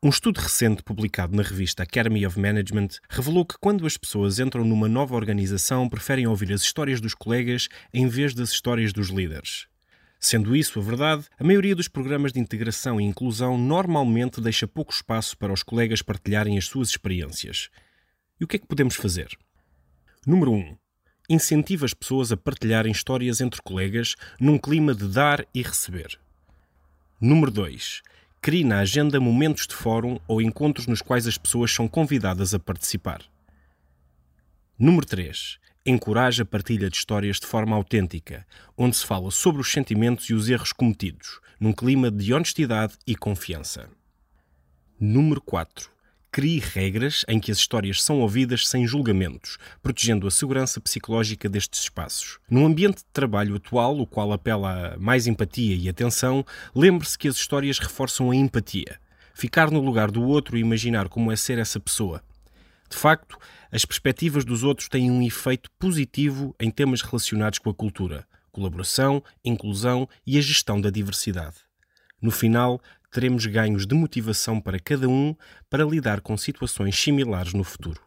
Um estudo recente publicado na revista Academy of Management revelou que quando as pessoas entram numa nova organização, preferem ouvir as histórias dos colegas em vez das histórias dos líderes. Sendo isso a verdade, a maioria dos programas de integração e inclusão normalmente deixa pouco espaço para os colegas partilharem as suas experiências. E o que é que podemos fazer? Número 1. Incentiva as pessoas a partilharem histórias entre colegas num clima de dar e receber. Número 2 Crie na agenda momentos de fórum ou encontros nos quais as pessoas são convidadas a participar. Número 3. Encoraje a partilha de histórias de forma autêntica, onde se fala sobre os sentimentos e os erros cometidos, num clima de honestidade e confiança. Número 4 crie regras em que as histórias são ouvidas sem julgamentos, protegendo a segurança psicológica destes espaços. Num ambiente de trabalho atual, o qual apela a mais empatia e atenção, lembre-se que as histórias reforçam a empatia. Ficar no lugar do outro e imaginar como é ser essa pessoa. De facto, as perspectivas dos outros têm um efeito positivo em temas relacionados com a cultura, colaboração, inclusão e a gestão da diversidade. No final, teremos ganhos de motivação para cada um para lidar com situações similares no futuro.